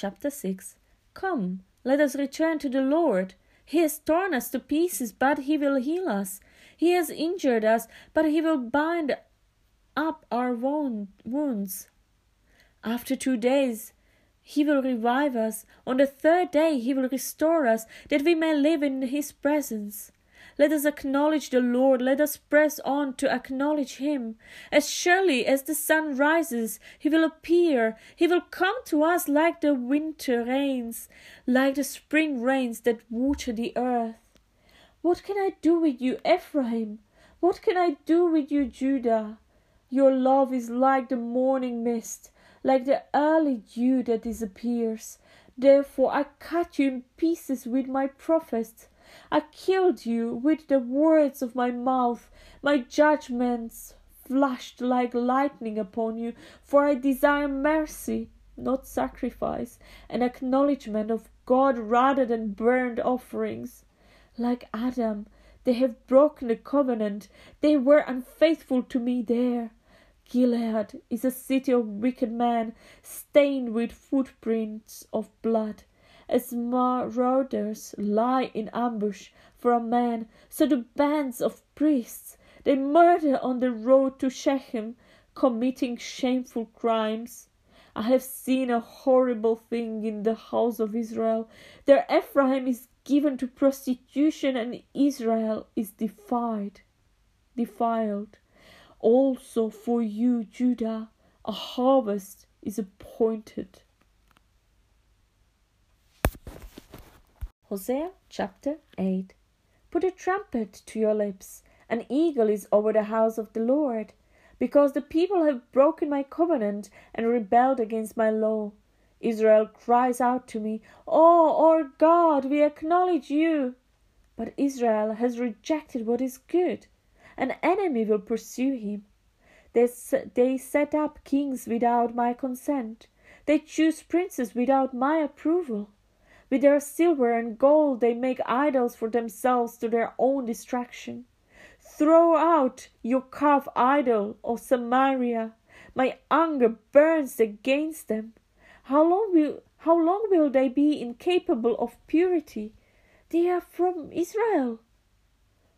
chapter 6 Come, let us return to the Lord. He has torn us to pieces, but he will heal us. He has injured us, but he will bind up our wounds. After two days, he will revive us. On the third day, he will restore us, that we may live in his presence. Let us acknowledge the Lord. Let us press on to acknowledge Him. As surely as the sun rises, He will appear. He will come to us like the winter rains, like the spring rains that water the earth. What can I do with you, Ephraim? What can I do with you, Judah? Your love is like the morning mist, like the early dew that disappears. Therefore I cut you in pieces with my prophets. I killed you with the words of my mouth. My judgments flashed like lightning upon you, for I desire mercy, not sacrifice, an acknowledgment of God rather than burnt offerings. Like Adam, they have broken the covenant. They were unfaithful to me there. Gilead is a city of wicked men, stained with footprints of blood as marauders lie in ambush for a man, so the bands of priests they murder on the road to Shechem, committing shameful crimes. I have seen a horrible thing in the house of Israel. There Ephraim is given to prostitution, and Israel is defied, defiled. Also for you, Judah, a harvest is appointed. Hosea chapter 8 Put a trumpet to your lips, an eagle is over the house of the Lord, because the people have broken my covenant and rebelled against my law. Israel cries out to me, Oh, our God, we acknowledge you. But Israel has rejected what is good. An enemy will pursue him. They, they set up kings without my consent. They choose princes without my approval. With their silver and gold they make idols for themselves to their own destruction. Throw out your calf idol, O Samaria. My anger burns against them. How long will how long will they be incapable of purity? They are from Israel.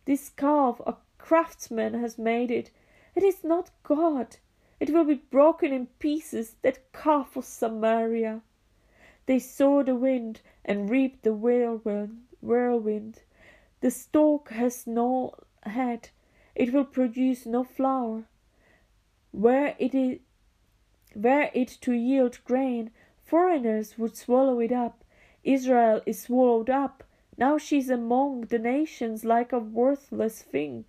This calf a craftsman has made it. It is not God. It will be broken in pieces, that calf of Samaria. They saw the wind and reap the whirlwind. whirlwind. The stalk has no head, it will produce no flower. Where it is, were it to yield grain, foreigners would swallow it up. Israel is swallowed up. Now she is among the nations like a worthless thing.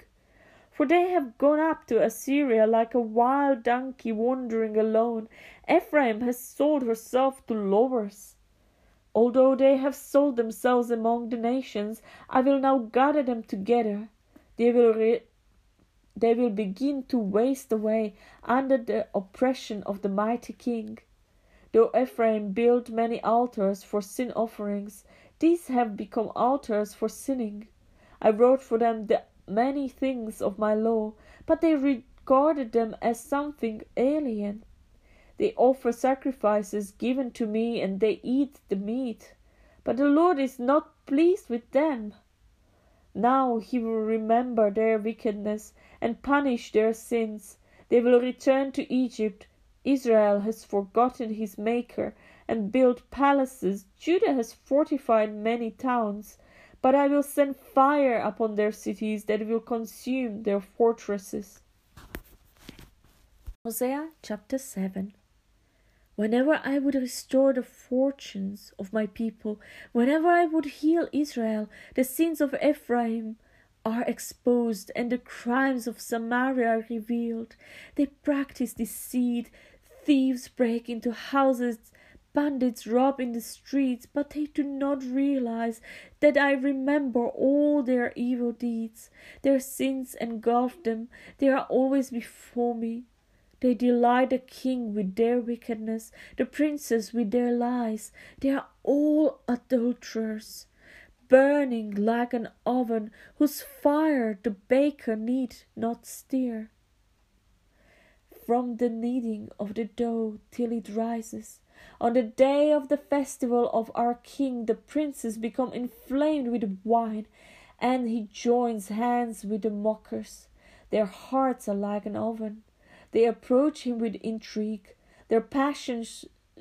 For they have gone up to Assyria like a wild donkey wandering alone. Ephraim has sold herself to lovers. Although they have sold themselves among the nations, I will now gather them together. They will, re- they will begin to waste away under the oppression of the mighty king. Though Ephraim built many altars for sin offerings, these have become altars for sinning. I wrote for them the many things of my law, but they regarded them as something alien. They offer sacrifices given to me, and they eat the meat. But the Lord is not pleased with them. Now he will remember their wickedness and punish their sins. They will return to Egypt. Israel has forgotten his Maker and built palaces. Judah has fortified many towns. But I will send fire upon their cities that will consume their fortresses. Hosea chapter 7 Whenever I would restore the fortunes of my people, whenever I would heal Israel, the sins of Ephraim are exposed and the crimes of Samaria are revealed. They practice deceit, thieves break into houses, bandits rob in the streets, but they do not realize that I remember all their evil deeds. Their sins engulf them, they are always before me. They delight the king with their wickedness, the princes with their lies. They are all adulterers, burning like an oven whose fire the baker need not stir. From the kneading of the dough till it rises, On the day of the festival of our king, the princes become inflamed with wine, and he joins hands with the mockers. Their hearts are like an oven. They approach him with intrigue. Their passion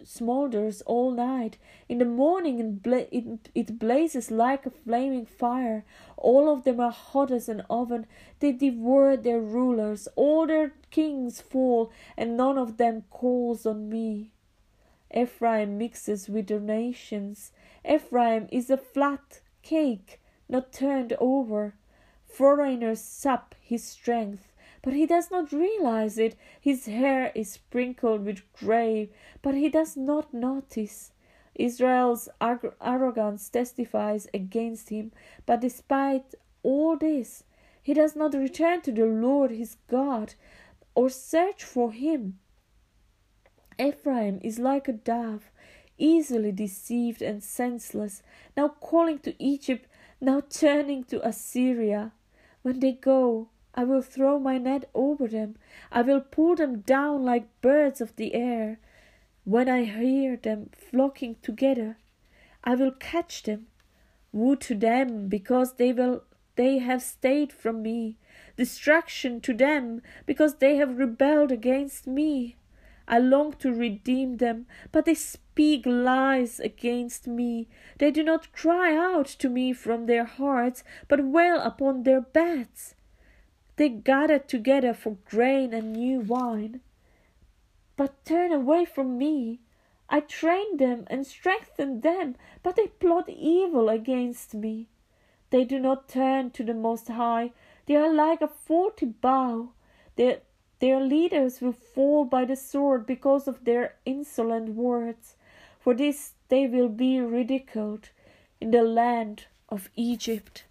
smolders all night. In the morning it blazes like a flaming fire. All of them are hot as an oven. They devour their rulers. All their kings fall, and none of them calls on me. Ephraim mixes with the nations. Ephraim is a flat cake, not turned over. Foreigners sap his strength but he does not realize it. His hair is sprinkled with gray, but he does not notice. Israel's arrogance testifies against him, but despite all this, he does not return to the Lord his God or search for him. Ephraim is like a dove, easily deceived and senseless, now calling to Egypt, now turning to Assyria. When they go, I will throw my net over them. I will pull them down like birds of the air. When I hear them flocking together, I will catch them. Woe to them, because they will they have stayed from me. Destruction to them, because they have rebelled against me. I long to redeem them, but they speak lies against me. They do not cry out to me from their hearts, but wail upon their beds. They gather together for grain and new wine, but turn away from me. I trained them and strengthened them, but they plot evil against me. They do not turn to the Most High. They are like a forty bow. Their, their leaders will fall by the sword because of their insolent words. For this they will be ridiculed in the land of Egypt.